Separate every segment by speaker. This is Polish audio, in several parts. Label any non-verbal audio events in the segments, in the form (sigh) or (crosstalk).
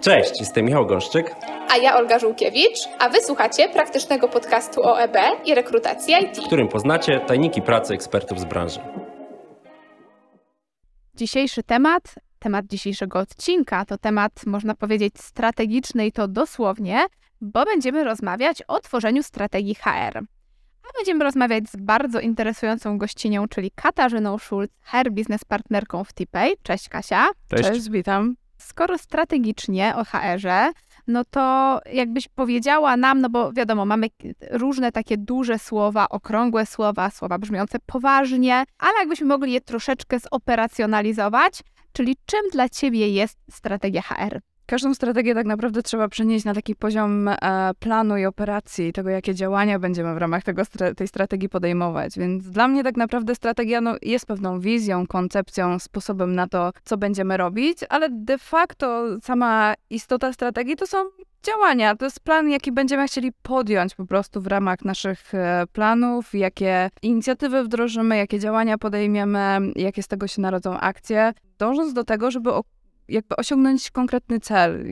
Speaker 1: Cześć, jestem Michał Gąszczyk.
Speaker 2: A ja Olga Żółkiewicz, a wysłuchacie praktycznego podcastu o EB i rekrutacji IT.
Speaker 1: w którym poznacie tajniki pracy ekspertów z branży.
Speaker 3: Dzisiejszy temat, temat dzisiejszego odcinka, to temat, można powiedzieć, strategiczny i to dosłownie, bo będziemy rozmawiać o tworzeniu strategii HR. A będziemy rozmawiać z bardzo interesującą gościnią, czyli Katarzyną Schulz, HR Business Partnerką w TPay. Cześć Kasia.
Speaker 1: Cześć.
Speaker 3: witam. Skoro strategicznie o HR-ze, no to jakbyś powiedziała nam, no bo wiadomo, mamy różne takie duże słowa, okrągłe słowa, słowa brzmiące poważnie, ale jakbyśmy mogli je troszeczkę zoperacjonalizować, czyli czym dla Ciebie jest strategia HR?
Speaker 4: Każdą strategię tak naprawdę trzeba przenieść na taki poziom e, planu i operacji, tego jakie działania będziemy w ramach tego, tej strategii podejmować. Więc dla mnie tak naprawdę strategia no, jest pewną wizją, koncepcją, sposobem na to, co będziemy robić, ale de facto sama istota strategii to są działania. To jest plan, jaki będziemy chcieli podjąć po prostu w ramach naszych e, planów, jakie inicjatywy wdrożymy, jakie działania podejmiemy, jakie z tego się narodzą akcje, dążąc do tego, żeby jakby osiągnąć konkretny cel.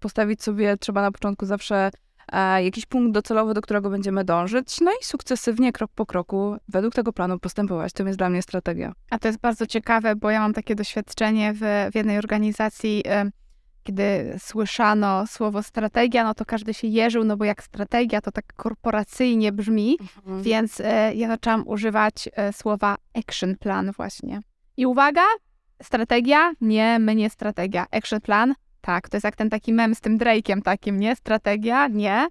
Speaker 4: Postawić sobie trzeba na początku zawsze e, jakiś punkt docelowy, do którego będziemy dążyć, no i sukcesywnie, krok po kroku, według tego planu postępować. To jest dla mnie strategia.
Speaker 3: A to jest bardzo ciekawe, bo ja mam takie doświadczenie w, w jednej organizacji, y, kiedy słyszano słowo strategia, no to każdy się jeżył, no bo jak strategia to tak korporacyjnie brzmi, mhm. więc y, ja zaczęłam używać y, słowa action plan właśnie. I uwaga, Strategia? Nie, my nie strategia. Action plan? Tak, to jest jak ten taki mem z tym Drake'iem takim, nie? Strategia? Nie.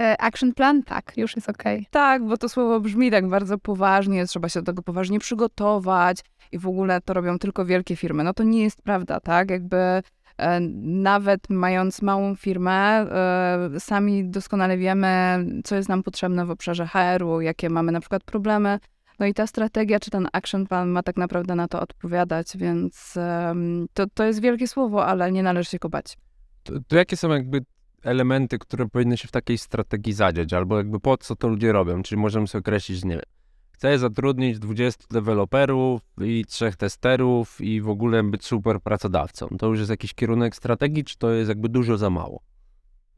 Speaker 3: E, action plan? Tak, już jest okej. Okay.
Speaker 4: Tak, bo to słowo brzmi tak bardzo poważnie, trzeba się do tego poważnie przygotować i w ogóle to robią tylko wielkie firmy. No to nie jest prawda, tak? Jakby e, nawet mając małą firmę, e, sami doskonale wiemy, co jest nam potrzebne w obszarze HR-u, jakie mamy na przykład problemy no i ta strategia, czy ten action plan ma tak naprawdę na to odpowiadać, więc um, to, to jest wielkie słowo, ale nie należy się go bać.
Speaker 5: To, to jakie są jakby elementy, które powinny się w takiej strategii zadziać, albo jakby po co to ludzie robią? Czyli możemy sobie określić, nie wiem, chcę zatrudnić 20 deweloperów i trzech testerów i w ogóle być super pracodawcą. To już jest jakiś kierunek strategii, czy to jest jakby dużo za mało?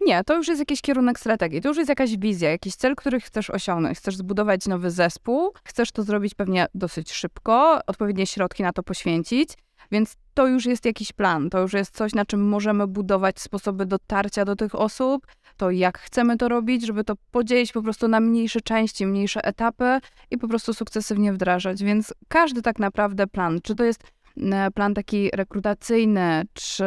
Speaker 4: Nie, to już jest jakiś kierunek strategii, to już jest jakaś wizja, jakiś cel, który chcesz osiągnąć. Chcesz zbudować nowy zespół, chcesz to zrobić pewnie dosyć szybko, odpowiednie środki na to poświęcić, więc to już jest jakiś plan, to już jest coś, na czym możemy budować sposoby dotarcia do tych osób, to jak chcemy to robić, żeby to podzielić po prostu na mniejsze części, mniejsze etapy i po prostu sukcesywnie wdrażać. Więc każdy tak naprawdę plan, czy to jest e, plan taki rekrutacyjny, czy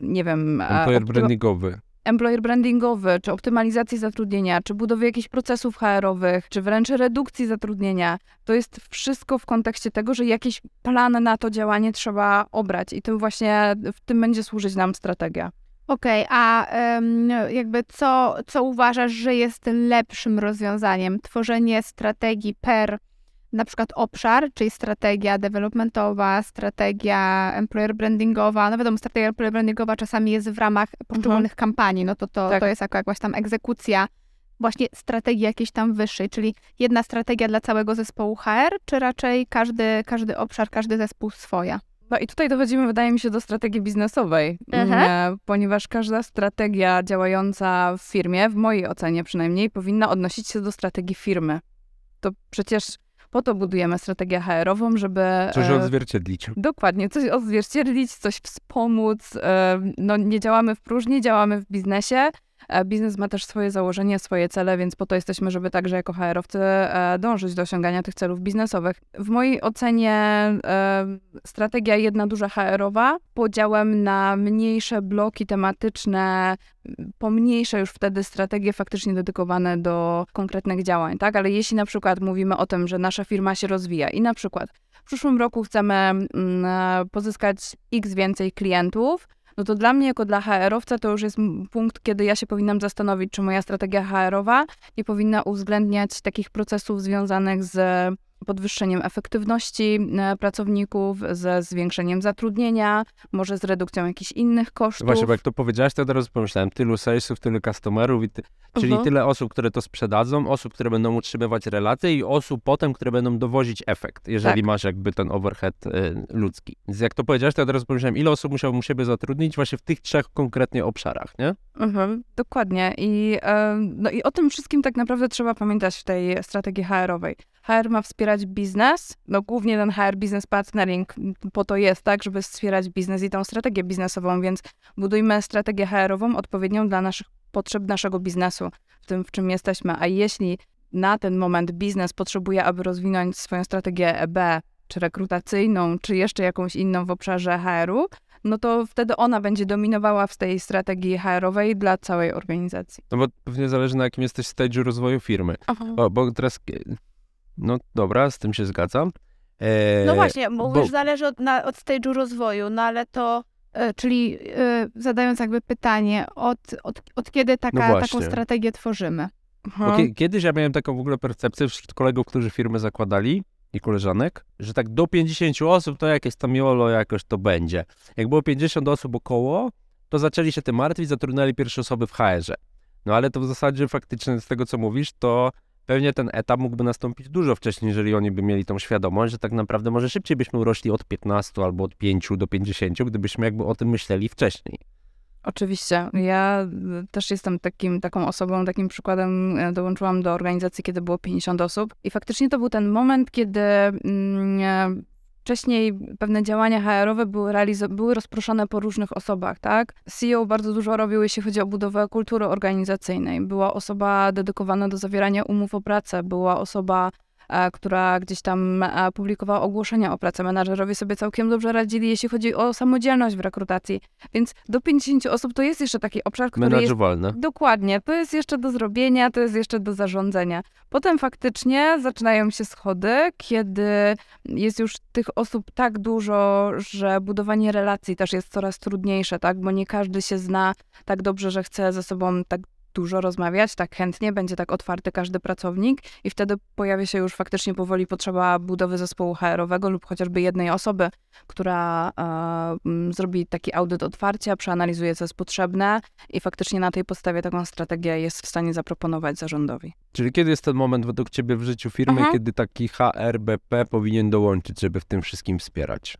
Speaker 4: nie wiem...
Speaker 5: E, Employer brandingowy
Speaker 4: employer brandingowy, czy optymalizacji zatrudnienia, czy budowy jakichś procesów HR-owych, czy wręcz redukcji zatrudnienia. To jest wszystko w kontekście tego, że jakiś plan na to działanie trzeba obrać i tym właśnie w tym będzie służyć nam strategia.
Speaker 3: Okej, okay, a um, jakby co, co uważasz, że jest lepszym rozwiązaniem? Tworzenie strategii per na przykład obszar, czyli strategia developmentowa, strategia employer brandingowa. No wiadomo, strategia employer brandingowa czasami jest w ramach poszczególnych mhm. kampanii, no to to, tak. to jest jako jakaś tam egzekucja właśnie strategii jakiejś tam wyższej, czyli jedna strategia dla całego zespołu HR, czy raczej każdy, każdy obszar, każdy zespół swoja?
Speaker 4: No i tutaj dochodzimy, wydaje mi się, do strategii biznesowej, mhm. ponieważ każda strategia działająca w firmie, w mojej ocenie przynajmniej, powinna odnosić się do strategii firmy. To przecież po to budujemy strategię HR-ową, żeby...
Speaker 5: Coś e, odzwierciedlić.
Speaker 4: Dokładnie, coś odzwierciedlić, coś wspomóc. E, no nie działamy w próżni, działamy w biznesie, Biznes ma też swoje założenia, swoje cele, więc po to jesteśmy, żeby także jako HR-owcy e, dążyć do osiągania tych celów biznesowych. W mojej ocenie e, strategia jedna duża HR-owa podziałem na mniejsze bloki tematyczne, pomniejsze już wtedy strategie faktycznie dedykowane do konkretnych działań, tak? Ale jeśli na przykład mówimy o tym, że nasza firma się rozwija i na przykład w przyszłym roku chcemy mm, e, pozyskać x więcej klientów, no to dla mnie, jako dla HR-owca, to już jest punkt, kiedy ja się powinnam zastanowić, czy moja strategia HR-owa nie powinna uwzględniać takich procesów związanych z podwyższeniem efektywności e, pracowników, ze zwiększeniem zatrudnienia, może z redukcją jakichś innych kosztów.
Speaker 5: Właśnie, bo jak to powiedziałaś, to od razu pomyślałem, tylu salesów, tylu customerów, ty... czyli
Speaker 4: Mhm.
Speaker 5: tyle osób, które to sprzedadzą, osób, które będą utrzymywać relacje i osób potem, które będą dowozić efekt, jeżeli
Speaker 4: Tak.
Speaker 5: masz jakby ten overhead y, ludzki. Więc jak to powiedziałaś, to od razu pomyślałem, ile osób musiałbym u siebie zatrudnić właśnie w tych trzech konkretnie obszarach, nie?
Speaker 4: Mhm, dokładnie. I, e, no i o tym wszystkim tak naprawdę trzeba pamiętać w tej strategii HR-owej. HR ma wspierać biznes, no głównie ten HR Business Partnering po to jest, tak, żeby wspierać biznes i tą strategię biznesową, więc budujmy strategię HR-ową odpowiednią dla naszych potrzeb naszego biznesu, w tym, w czym jesteśmy. A jeśli na ten moment biznes potrzebuje, aby rozwinąć swoją strategię EB, czy rekrutacyjną, czy jeszcze jakąś inną w obszarze HR-u, no to wtedy ona będzie dominowała w tej strategii HR-owej dla całej organizacji.
Speaker 5: No bo pewnie zależy na jakim jesteś stage'u rozwoju firmy. O, bo teraz, no dobra, z tym się zgadzam. E,
Speaker 3: No właśnie, mówisz,
Speaker 5: bo-
Speaker 3: zależy od, na, od stage'u rozwoju, no ale to, e, czyli e, zadając jakby pytanie, od, od, od kiedy taka,
Speaker 5: No
Speaker 3: taką strategię tworzymy?
Speaker 5: Bo kie- kiedyś ja miałem taką w ogóle percepcję wśród kolegów, którzy firmy zakładali i koleżanek, że tak do 50 osób to jakieś tam jolo jakoś to będzie. Jak było 50 osób około, to zaczęli się tym martwić, zatrudniali pierwsze osoby w HR-ze. No ale to w zasadzie faktycznie z tego, co mówisz, to pewnie ten etap mógłby nastąpić dużo wcześniej, jeżeli oni by mieli tą świadomość, że tak naprawdę może szybciej byśmy urośli od 15 albo od 5 do 50, gdybyśmy jakby o tym myśleli wcześniej.
Speaker 4: Oczywiście. Ja y, też jestem takim, taką osobą, takim przykładem. e, Dołączyłam do organizacji, kiedy było 50 osób i faktycznie to był ten moment, kiedy mm, e, wcześniej pewne działania HR-owe były, były rozproszone po różnych osobach, tak? CEO bardzo dużo robił, jeśli chodzi o budowę kultury organizacyjnej. Była osoba dedykowana do zawierania umów o pracę, była osoba która gdzieś tam e, publikowała ogłoszenia o pracę. Menadżerowie sobie całkiem dobrze radzili, jeśli chodzi o samodzielność w rekrutacji. Więc do 50 osób to jest jeszcze taki obszar, który jest
Speaker 5: Menadżowalne.
Speaker 4: Dokładnie, to jest jeszcze do zrobienia, to jest jeszcze do zarządzania. Potem faktycznie zaczynają się schody, kiedy jest już tych osób tak dużo, że budowanie relacji też jest coraz trudniejsze, tak? Bo nie każdy się zna tak dobrze, że chce ze sobą tak dużo rozmawiać, tak chętnie, będzie tak otwarty każdy pracownik i wtedy pojawia się już faktycznie powoli potrzeba budowy zespołu HR-owego lub chociażby jednej osoby, która e, zrobi taki audyt otwarcia, przeanalizuje, co jest potrzebne i faktycznie na tej podstawie taką strategię jest w stanie zaproponować zarządowi.
Speaker 5: Czyli kiedy jest ten moment według Ciebie w życiu firmy,
Speaker 4: Mhm.
Speaker 5: kiedy taki HRBP powinien dołączyć, żeby w tym wszystkim wspierać?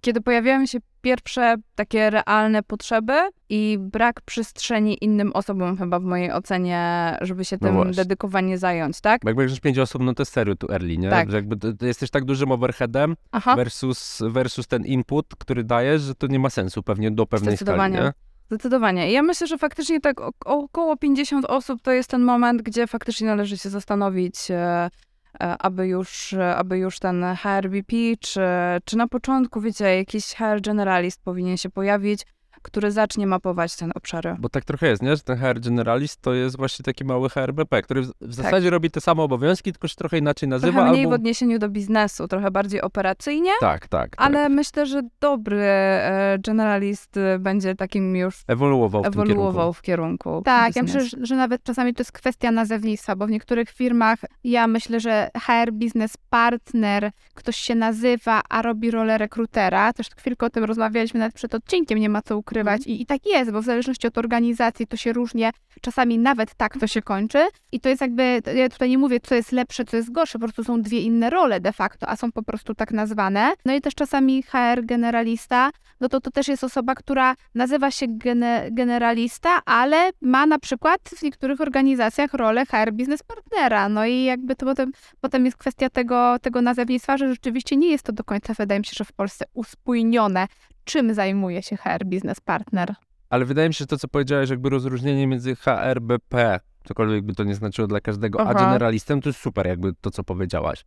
Speaker 4: Kiedy pojawiają się pierwsze takie realne potrzeby i brak przestrzeni innym osobom chyba w mojej ocenie, żeby się
Speaker 5: No
Speaker 4: tym
Speaker 5: właśnie.
Speaker 4: dedykowanie zająć, tak?
Speaker 5: Bo jak będziesz pięć osób, no to jest serio tu early, nie?
Speaker 4: Tak.
Speaker 5: Że jakby to, to jesteś tak dużym overheadem
Speaker 4: Aha.
Speaker 5: versus, versus ten input, który dajesz, że to nie ma sensu pewnie do pewnej skali,
Speaker 4: Zdecydowanie.
Speaker 5: nie?
Speaker 4: Zdecydowanie. I ja myślę, że faktycznie tak około 50 osób to jest ten moment, gdzie faktycznie należy się zastanowić, e, aby już, aby już ten HRBP, czy, czy na początku, wiecie, jakiś HR generalist powinien się pojawić, który zacznie mapować ten obszary.
Speaker 5: Bo tak trochę jest, nie? Że ten HR generalist to jest właśnie taki mały HRBP, który w,
Speaker 4: Tak.
Speaker 5: w zasadzie robi te same obowiązki, tylko się trochę inaczej nazywa.
Speaker 4: Trochę mniej
Speaker 5: albo...
Speaker 4: w odniesieniu do biznesu, trochę bardziej operacyjnie,
Speaker 5: Tak, tak, tak.
Speaker 4: ale myślę, że dobry e, generalist e, będzie takim już
Speaker 5: Ewoluował w
Speaker 4: ewoluował
Speaker 5: kierunku.
Speaker 4: w kierunku
Speaker 3: Tak, ja
Speaker 4: biznesu.
Speaker 3: myślę, że- nawet czasami to jest kwestia nazewnictwa, bo w niektórych firmach ja myślę, że HR Business Partner, ktoś się nazywa, a robi rolę rekrutera. Też chwilkę o tym rozmawialiśmy nawet przed odcinkiem, nie ma co ukrywać. I, I tak jest, bo w zależności od organizacji to się różnie, czasami nawet tak to się kończy. I to jest jakby, ja tutaj nie mówię, co jest lepsze, co jest gorsze, po prostu są dwie inne role de facto, a są po prostu tak nazwane. No i też czasami HR generalista, no to to też jest osoba, która nazywa się gene, generalista, ale ma na przykład w niektórych organizacjach rolę HR Business Partnera. No i jakby to potem, potem jest kwestia tego, tego nazewnictwa, że rzeczywiście nie jest to do końca, wydaje mi się, że w Polsce uspójnione, czym zajmuje się HR Business Partner.
Speaker 5: Ale wydaje mi się, że to, co powiedziałeś, jakby rozróżnienie między HRBP, cokolwiek by to nie znaczyło dla każdego, a
Speaker 4: Aha.
Speaker 5: generalistem, to jest super, jakby to, co powiedziałaś.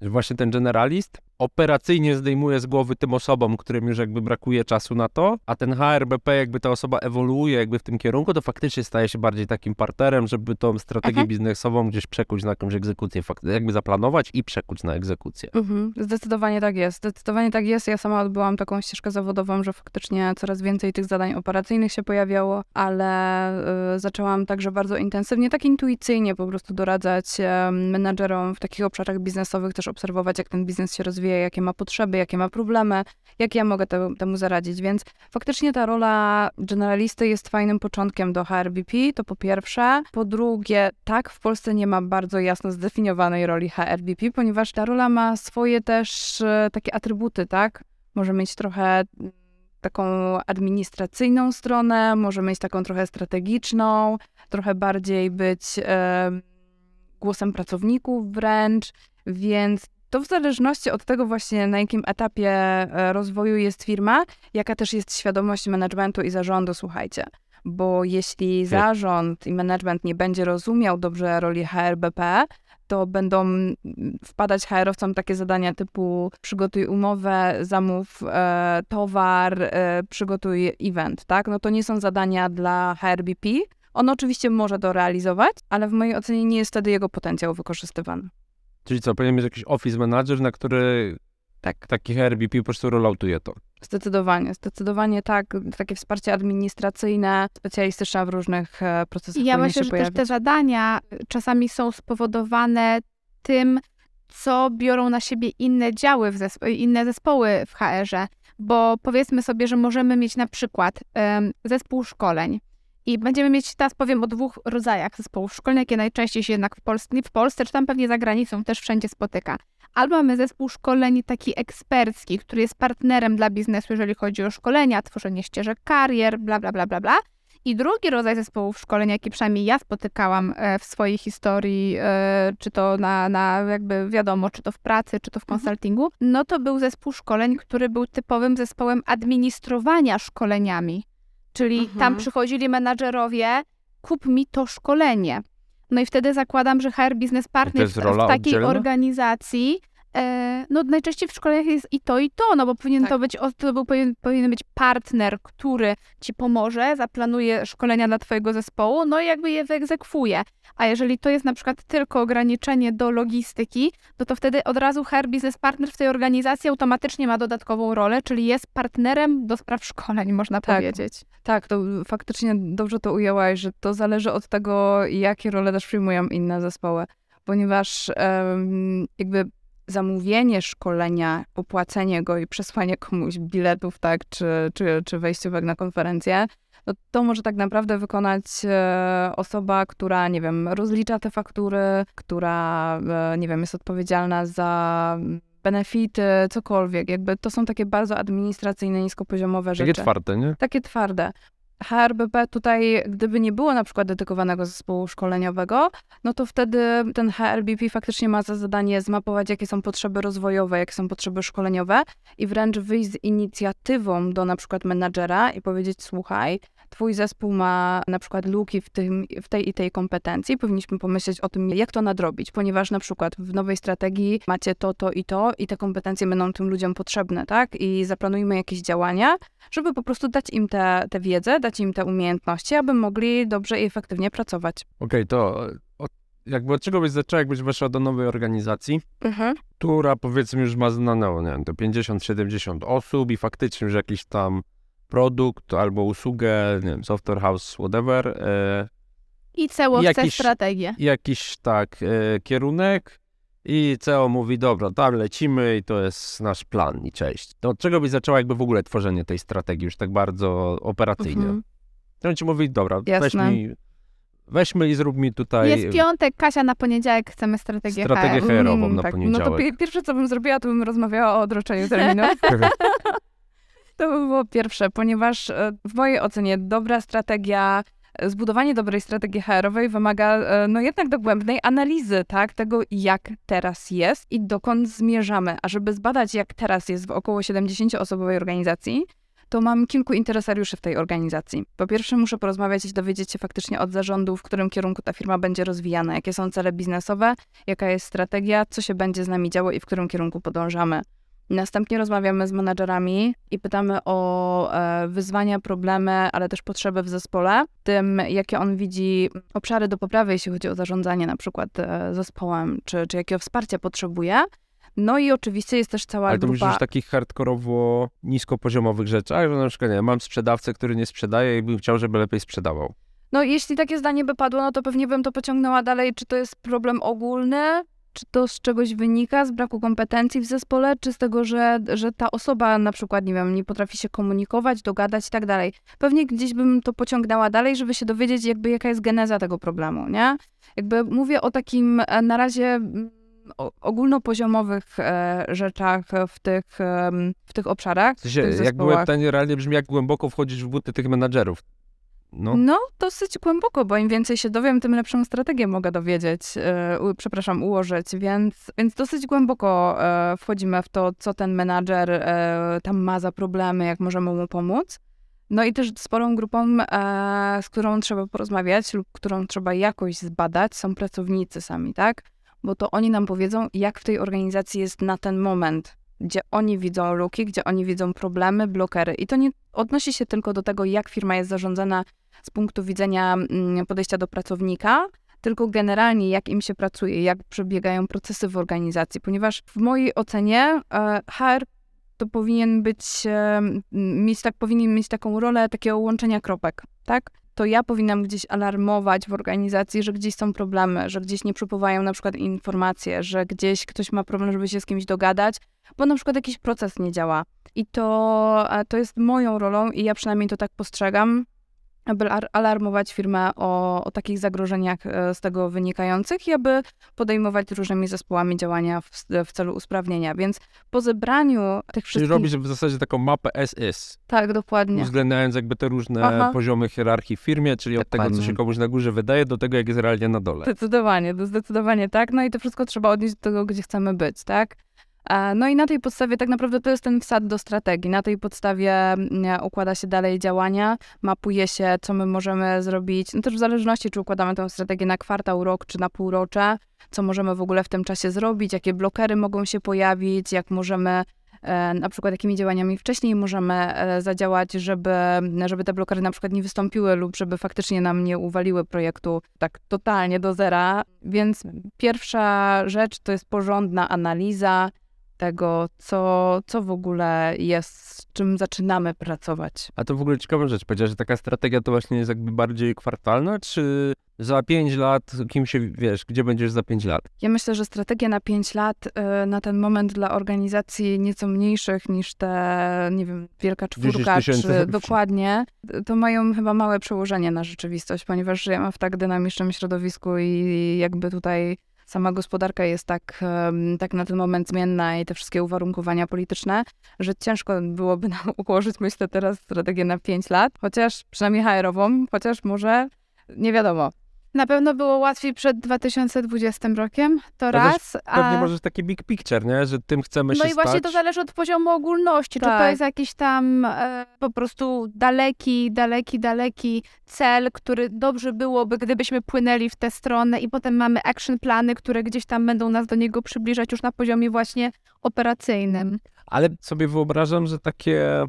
Speaker 5: Że właśnie ten generalist, operacyjnie zdejmuje z głowy tym osobom, którym już jakby brakuje czasu na to, a ten HRBP, jakby ta osoba ewoluuje jakby w tym kierunku, to faktycznie staje się bardziej takim partnerem, żeby tą strategię
Speaker 3: Mhm.
Speaker 5: biznesową gdzieś przekuć na jakąś egzekucję, jakby zaplanować i przekuć na egzekucję.
Speaker 4: Mhm, zdecydowanie tak jest. Zdecydowanie tak jest. Ja sama odbyłam taką ścieżkę zawodową, że faktycznie coraz więcej tych zadań operacyjnych się pojawiało, ale y, zaczęłam także bardzo intensywnie, tak intuicyjnie po prostu doradzać y, menadżerom w takich obszarach biznesowych, też obserwować, jak ten biznes się rozwija, jakie ma potrzeby, jakie ma problemy, jak ja mogę te, temu zaradzić. Więc faktycznie ta rola generalisty jest fajnym początkiem do HRBP, to po pierwsze. Po drugie, tak, w Polsce nie ma bardzo jasno zdefiniowanej roli HRBP, ponieważ ta rola ma swoje też e, takie atrybuty, tak? Może mieć trochę mm, taką administracyjną stronę, może mieć taką trochę strategiczną, trochę bardziej być głosem pracowników wręcz, więc to w zależności od tego właśnie, na jakim etapie e, rozwoju jest firma, jaka też jest świadomość managementu i zarządu, słuchajcie. Bo jeśli zarząd i management nie będzie rozumiał dobrze roli HRBP, to będą wpadać HR-owcom takie zadania typu przygotuj umowę, zamów e, towar, e, przygotuj event, tak? No to nie są zadania dla HRBP. On oczywiście może to realizować, ale w mojej ocenie nie jest wtedy jego potencjał wykorzystywany.
Speaker 5: Czyli co, powinien mieć jakiś office manager, na który
Speaker 4: Tak.
Speaker 5: taki HRBP po prostu rolloutuje to.
Speaker 4: Zdecydowanie, zdecydowanie tak. Takie wsparcie administracyjne, specjalistyczne w różnych e, procesach
Speaker 3: I ja myślę,
Speaker 4: się
Speaker 3: że
Speaker 4: pojawić.
Speaker 3: też te zadania czasami są spowodowane tym, co biorą na siebie inne działy, w zespo- inne zespoły w HR-ze. Bo powiedzmy sobie, że możemy mieć na przykład zespół szkoleń. I będziemy mieć, teraz powiem o dwóch rodzajach zespołów szkoleń, jakie najczęściej się jednak w Polsce, nie w Polsce, czy tam pewnie za granicą też wszędzie spotyka. Albo mamy zespół szkoleń taki ekspercki, który jest partnerem dla biznesu, jeżeli chodzi o szkolenia, tworzenie ścieżek karier, bla, bla, bla, bla, bla. I drugi rodzaj zespołów szkoleń, jaki przynajmniej ja spotykałam e, w swojej historii, e, czy to na, na jakby wiadomo, czy to w pracy, czy to w konsultingu, no to był zespół szkoleń, który był typowym zespołem administrowania szkoleniami. Czyli
Speaker 4: Mhm.
Speaker 3: tam przychodzili menadżerowie, kup mi to szkolenie. No i wtedy zakładam, że HR Business Partner
Speaker 5: jest
Speaker 3: w, takiej
Speaker 5: oddzielna?
Speaker 3: organizacji, e, no najczęściej w szkoleniach jest i to, i to, no bo powinien
Speaker 4: Tak.
Speaker 3: to być, to był, powinien, powinien być partner, który ci pomoże, zaplanuje szkolenia dla twojego zespołu, no i jakby je wyegzekwuje. A jeżeli to jest na przykład tylko ograniczenie do logistyki, no to wtedy od razu HR Business Partner w tej organizacji automatycznie ma dodatkową rolę, czyli jest partnerem do spraw szkoleń, można
Speaker 4: Tak.
Speaker 3: powiedzieć.
Speaker 4: Tak, to faktycznie dobrze to ujęłaś, że to zależy od tego, jakie role też przyjmują inne zespoły. Ponieważ em, jakby zamówienie szkolenia, opłacenie go i przesłanie komuś biletów, tak, czy, czy, czy wejściówek na konferencję, no to może tak naprawdę wykonać e, osoba, która, nie wiem, rozlicza te faktury, która, e, nie wiem, jest odpowiedzialna za benefity, cokolwiek. Jakby to są takie bardzo administracyjne, niskopoziomowe
Speaker 5: Takie
Speaker 4: rzeczy
Speaker 5: czwarte, nie?
Speaker 4: takie twarde. HRBP tutaj, gdyby nie było na przykład dedykowanego zespołu szkoleniowego, no to wtedy ten HRBP faktycznie ma za zadanie zmapować, jakie są potrzeby rozwojowe, jakie są potrzeby szkoleniowe i wręcz wyjść z inicjatywą do na przykład menadżera i powiedzieć, słuchaj, twój zespół ma na przykład luki w, tym, w tej i tej kompetencji, powinniśmy pomyśleć o tym, jak to nadrobić, ponieważ na przykład w nowej strategii macie to, to i to i te kompetencje będą tym ludziom potrzebne, tak? I zaplanujmy jakieś działania, żeby po prostu dać im tę te wiedzę, dać im te umiejętności, aby mogli dobrze i efektywnie pracować.
Speaker 5: Okej, to e, od, jakby od czego byś zaczęła, jakbyś weszła do nowej organizacji,
Speaker 4: Mhm.
Speaker 5: która powiedzmy już ma znane, nie wiem, to 50-70 osób i faktycznie już jakiś tam produkt albo usługę, nie wiem, software house, whatever, e,
Speaker 3: I CEO chce
Speaker 5: Jakiś-
Speaker 3: strategię.
Speaker 5: jakiś tak e, kierunek i CEO mówi, dobra, tam lecimy i to jest nasz plan i cześć. To od czego byś zaczęła jakby w ogóle tworzenie tej strategii już tak bardzo operacyjnie?
Speaker 4: Mhm.
Speaker 5: To on ci mówi, dobra, weź mi, weźmy i zrób mi tutaj
Speaker 3: Jest piątek, Kasia na poniedziałek chcemy strategię
Speaker 5: strategię
Speaker 3: HR.
Speaker 5: HR-ową
Speaker 4: Mm,
Speaker 5: na
Speaker 4: tak. No
Speaker 5: poniedziałek.
Speaker 4: to pi- pierwsze, co bym zrobiła, to bym rozmawiała o odroczeniu terminu. (laughs) (laughs) To by było pierwsze, ponieważ e, w mojej ocenie dobra strategia, e, zbudowanie dobrej strategii HR-owej wymaga e, no jednak dogłębnej analizy, tak, tego jak teraz jest i dokąd zmierzamy. A żeby zbadać jak teraz jest w około 70-osobowej organizacji, to mam kilku interesariuszy w tej organizacji. Po pierwsze muszę porozmawiać i dowiedzieć się faktycznie od zarządu, w którym kierunku ta firma będzie rozwijana, jakie są cele biznesowe, jaka jest strategia, co się będzie z nami działo i w którym kierunku podążamy. Następnie rozmawiamy z menadżerami i pytamy o e, wyzwania, problemy, ale też potrzeby w zespole, tym jakie on widzi obszary do poprawy, jeśli chodzi o zarządzanie na przykład e, zespołem, czy, czy jakiego wsparcia potrzebuje. No i oczywiście jest też cała
Speaker 5: Ale to
Speaker 4: grupa...
Speaker 5: mówisz już takich hardkorowo niskopoziomowych rzeczach, że na przykład nie, mam sprzedawcę, który nie sprzedaje i bym chciał, żeby lepiej sprzedawał.
Speaker 4: No jeśli takie zdanie by padło, no to pewnie bym to pociągnęła dalej, czy to jest problem ogólny, czy to z czegoś wynika, z braku kompetencji w zespole, czy z tego, że, że ta osoba na przykład, nie wiem, nie potrafi się komunikować, dogadać i tak dalej. Pewnie gdzieś bym to pociągnęła dalej, żeby się dowiedzieć jakby jaka jest geneza tego problemu, nie? Jakby mówię o takim e, na razie ogólnopoziomowych e, rzeczach w tych, em, w tych obszarach,
Speaker 5: W
Speaker 4: w
Speaker 5: sensie, jak byłem pytanie realnie brzmi, jak głęboko wchodzisz w buty tych menadżerów. No.
Speaker 4: No, dosyć głęboko, bo im więcej się dowiem, tym lepszą strategię mogę dowiedzieć, u, przepraszam, ułożyć, więc, więc dosyć głęboko e, wchodzimy w to, co ten menadżer e, tam ma za problemy, jak możemy mu pomóc. No i też sporą grupą, z którą trzeba porozmawiać lub którą trzeba jakoś zbadać, są pracownicy sami, tak? Bo to oni nam powiedzą, jak w tej organizacji jest na ten moment, gdzie oni widzą luki, gdzie oni widzą problemy, blokery. I to nie odnosi się tylko do tego, jak firma jest zarządzana z punktu widzenia mm, podejścia do pracownika, tylko generalnie jak im się pracuje, jak przebiegają procesy w organizacji, ponieważ w mojej ocenie e, HR to powinien być, e, mieć, tak, powinien mieć taką rolę takiego łączenia kropek, tak? To ja powinnam gdzieś alarmować w organizacji, że gdzieś są problemy, że gdzieś nie przepływają na przykład informacje, że gdzieś ktoś ma problem, żeby się z kimś dogadać, bo na przykład jakiś proces nie działa. I to, e, to jest moją rolą i ja przynajmniej to tak postrzegam, aby ar- alarmować firmę o, o takich zagrożeniach e, z tego wynikających i aby podejmować różnymi zespołami działania w, w celu usprawnienia. Więc po zebraniu tych
Speaker 5: Czyli
Speaker 4: wszystkich...
Speaker 5: robisz w zasadzie taką mapę as-is,
Speaker 4: Tak, dokładnie.
Speaker 5: uwzględniając jakby te różne
Speaker 4: Aha.
Speaker 5: poziomy hierarchii w firmie, czyli od tego, co
Speaker 6: Dokładnie.
Speaker 5: się komuś na górze wydaje, do tego, jak jest realnie na dole.
Speaker 4: Zdecydowanie, to zdecydowanie tak. No i to wszystko trzeba odnieść do tego, gdzie chcemy być, tak? No i na tej podstawie tak naprawdę to jest ten wsad do strategii. Na tej podstawie mm, układa się dalej działania, mapuje się, co my możemy zrobić. No też w zależności, czy układamy tę strategię na kwartał, rok, czy na półrocze, co możemy w ogóle w tym czasie zrobić, jakie blokery mogą się pojawić, jak możemy e, na przykład jakimi działaniami wcześniej możemy e, zadziałać, żeby, żeby te blokery na przykład nie wystąpiły lub żeby faktycznie nam nie uwaliły projektu tak totalnie do zera. Więc pierwsza rzecz to jest porządna analiza tego, co, co w ogóle jest, z czym zaczynamy pracować.
Speaker 5: A to w ogóle ciekawa rzecz. Powiedziałeś, że taka strategia to właśnie jest jakby bardziej kwartalna, czy za 5 lat, kim się, wiesz, gdzie będziesz za 5 lat?
Speaker 4: Ja myślę, że strategia na 5 lat y, na ten moment dla organizacji nieco mniejszych niż te, nie wiem, Wielka
Speaker 5: 10
Speaker 4: Czwórka, czy dokładnie, to mają chyba małe przełożenie na rzeczywistość, ponieważ żyjemy w tak dynamicznym środowisku i jakby tutaj sama gospodarka jest tak, tak na ten moment zmienna i te wszystkie uwarunkowania polityczne, że ciężko byłoby nam (laughs) ułożyć, myślę, teraz strategię na 5 lat, chociaż przynajmniej HR-ową, chociaż może nie wiadomo.
Speaker 3: Na pewno było łatwiej przed 2020 rokiem, to
Speaker 5: Ale też
Speaker 3: raz.
Speaker 5: Pewnie
Speaker 3: a...
Speaker 5: możesz taki big picture, nie? Że tym chcemy
Speaker 3: No
Speaker 5: się
Speaker 3: i właśnie
Speaker 5: stać.
Speaker 3: to zależy od poziomu ogólności. Czy to
Speaker 4: Tak.
Speaker 3: jest jakiś tam e, po prostu daleki, daleki, daleki cel, który dobrze byłoby, gdybyśmy płynęli w tę stronę i potem mamy action plany, które gdzieś tam będą nas do niego przybliżać już na poziomie właśnie operacyjnym.
Speaker 5: Ale sobie wyobrażam, że takie,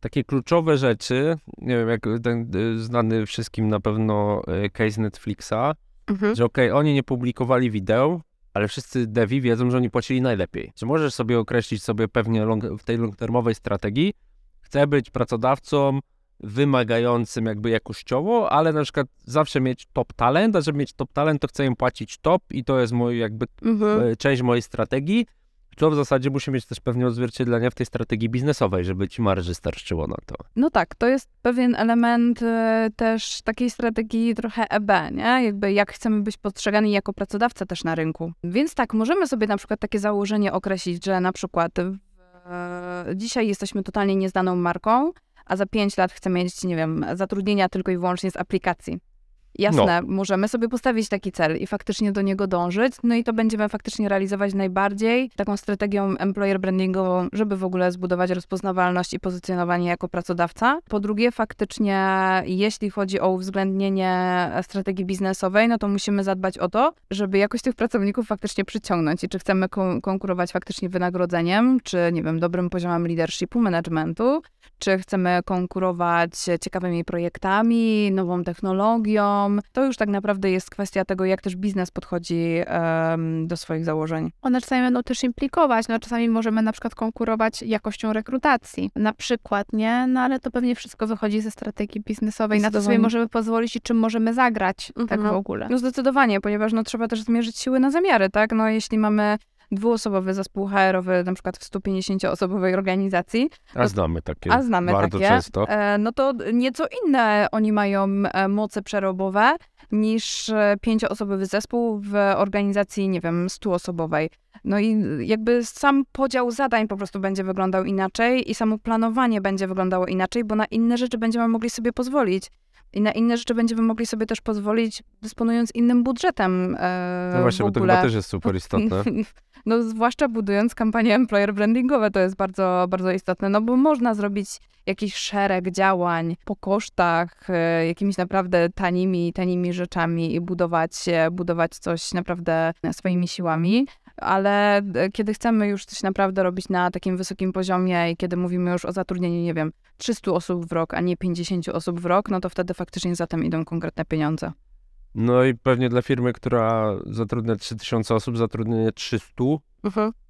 Speaker 5: takie kluczowe rzeczy, nie wiem, jak ten y, znany wszystkim na pewno y, case Netflixa, że okej, oni nie publikowali wideo, ale wszyscy devi wiedzą, że oni płacili najlepiej. Że możesz sobie określić sobie pewnie long, w tej long-termowej strategii, chcę być pracodawcą wymagającym jakby jakościowo, ale na przykład zawsze mieć top talent, a żeby mieć top talent, to chcę im płacić top i to jest mój jakby e, część mojej strategii, to w zasadzie musi mieć też pewnie odzwierciedlenie w tej strategii biznesowej, żeby ci marży starczyło na to.
Speaker 4: No tak, to jest pewien element e, też takiej strategii trochę EB, nie? Jakby jak chcemy być postrzegani jako pracodawca też na rynku. Więc tak, możemy sobie na przykład takie założenie określić, że na przykład e, dzisiaj jesteśmy totalnie nieznaną marką, a za pięć lat chcemy mieć, nie wiem, zatrudnienia tylko i wyłącznie z aplikacji. Jasne, możemy sobie postawić taki cel i faktycznie do niego dążyć, no i to będziemy faktycznie realizować najbardziej taką strategią employer brandingową, żeby w ogóle zbudować rozpoznawalność i pozycjonowanie jako pracodawca. Po drugie, faktycznie, jeśli chodzi o uwzględnienie strategii biznesowej, no to musimy zadbać o to, żeby jakoś tych pracowników faktycznie przyciągnąć i czy chcemy kon- konkurować faktycznie wynagrodzeniem, czy nie wiem, dobrym poziomem leadershipu, managementu, czy chcemy konkurować ciekawymi projektami, nową technologią. To już tak naprawdę jest kwestia tego, jak też biznes podchodzi em, do swoich założeń.
Speaker 3: One czasami będą też implikować, no czasami możemy na przykład konkurować jakością rekrutacji, na przykład, nie? No ale to pewnie wszystko wychodzi ze strategii biznesowej, na co sobie możemy pozwolić i czym możemy zagrać, tak
Speaker 4: Mhm.
Speaker 3: w ogóle.
Speaker 4: No zdecydowanie, ponieważ no, trzeba też zmierzyć siły na zamiary, tak? No jeśli mamy dwuosobowy zespół HR-owy, na przykład w 150-osobowej organizacji,
Speaker 5: A znamy takie
Speaker 4: a znamy
Speaker 5: bardzo
Speaker 4: takie,
Speaker 5: często.
Speaker 4: e, no to nieco inne oni mają e, moce przerobowe niż e, pięcioosobowy zespół w organizacji, nie wiem, stuosobowej. No i jakby sam podział zadań po prostu będzie wyglądał inaczej i samo planowanie będzie wyglądało inaczej, bo na inne rzeczy będziemy mogli sobie pozwolić. I na inne rzeczy będziemy mogli sobie też pozwolić, dysponując innym budżetem. E,
Speaker 5: No właśnie, bo to chyba też jest super istotne. (laughs)
Speaker 4: No, zwłaszcza budując kampanie employer brandingowe, to jest bardzo, bardzo istotne, no bo można zrobić jakiś szereg działań po kosztach, e, jakimiś naprawdę tanimi, tanimi rzeczami i budować, e, budować coś naprawdę swoimi siłami. Ale e, kiedy chcemy już coś naprawdę robić na takim wysokim poziomie i kiedy mówimy już o zatrudnieniu, nie wiem, 300 osób w rok, a nie 50 osób w rok, no to wtedy faktycznie za tym idą konkretne pieniądze.
Speaker 5: No i pewnie dla firmy, która zatrudnia 3000 osób, zatrudnienie 300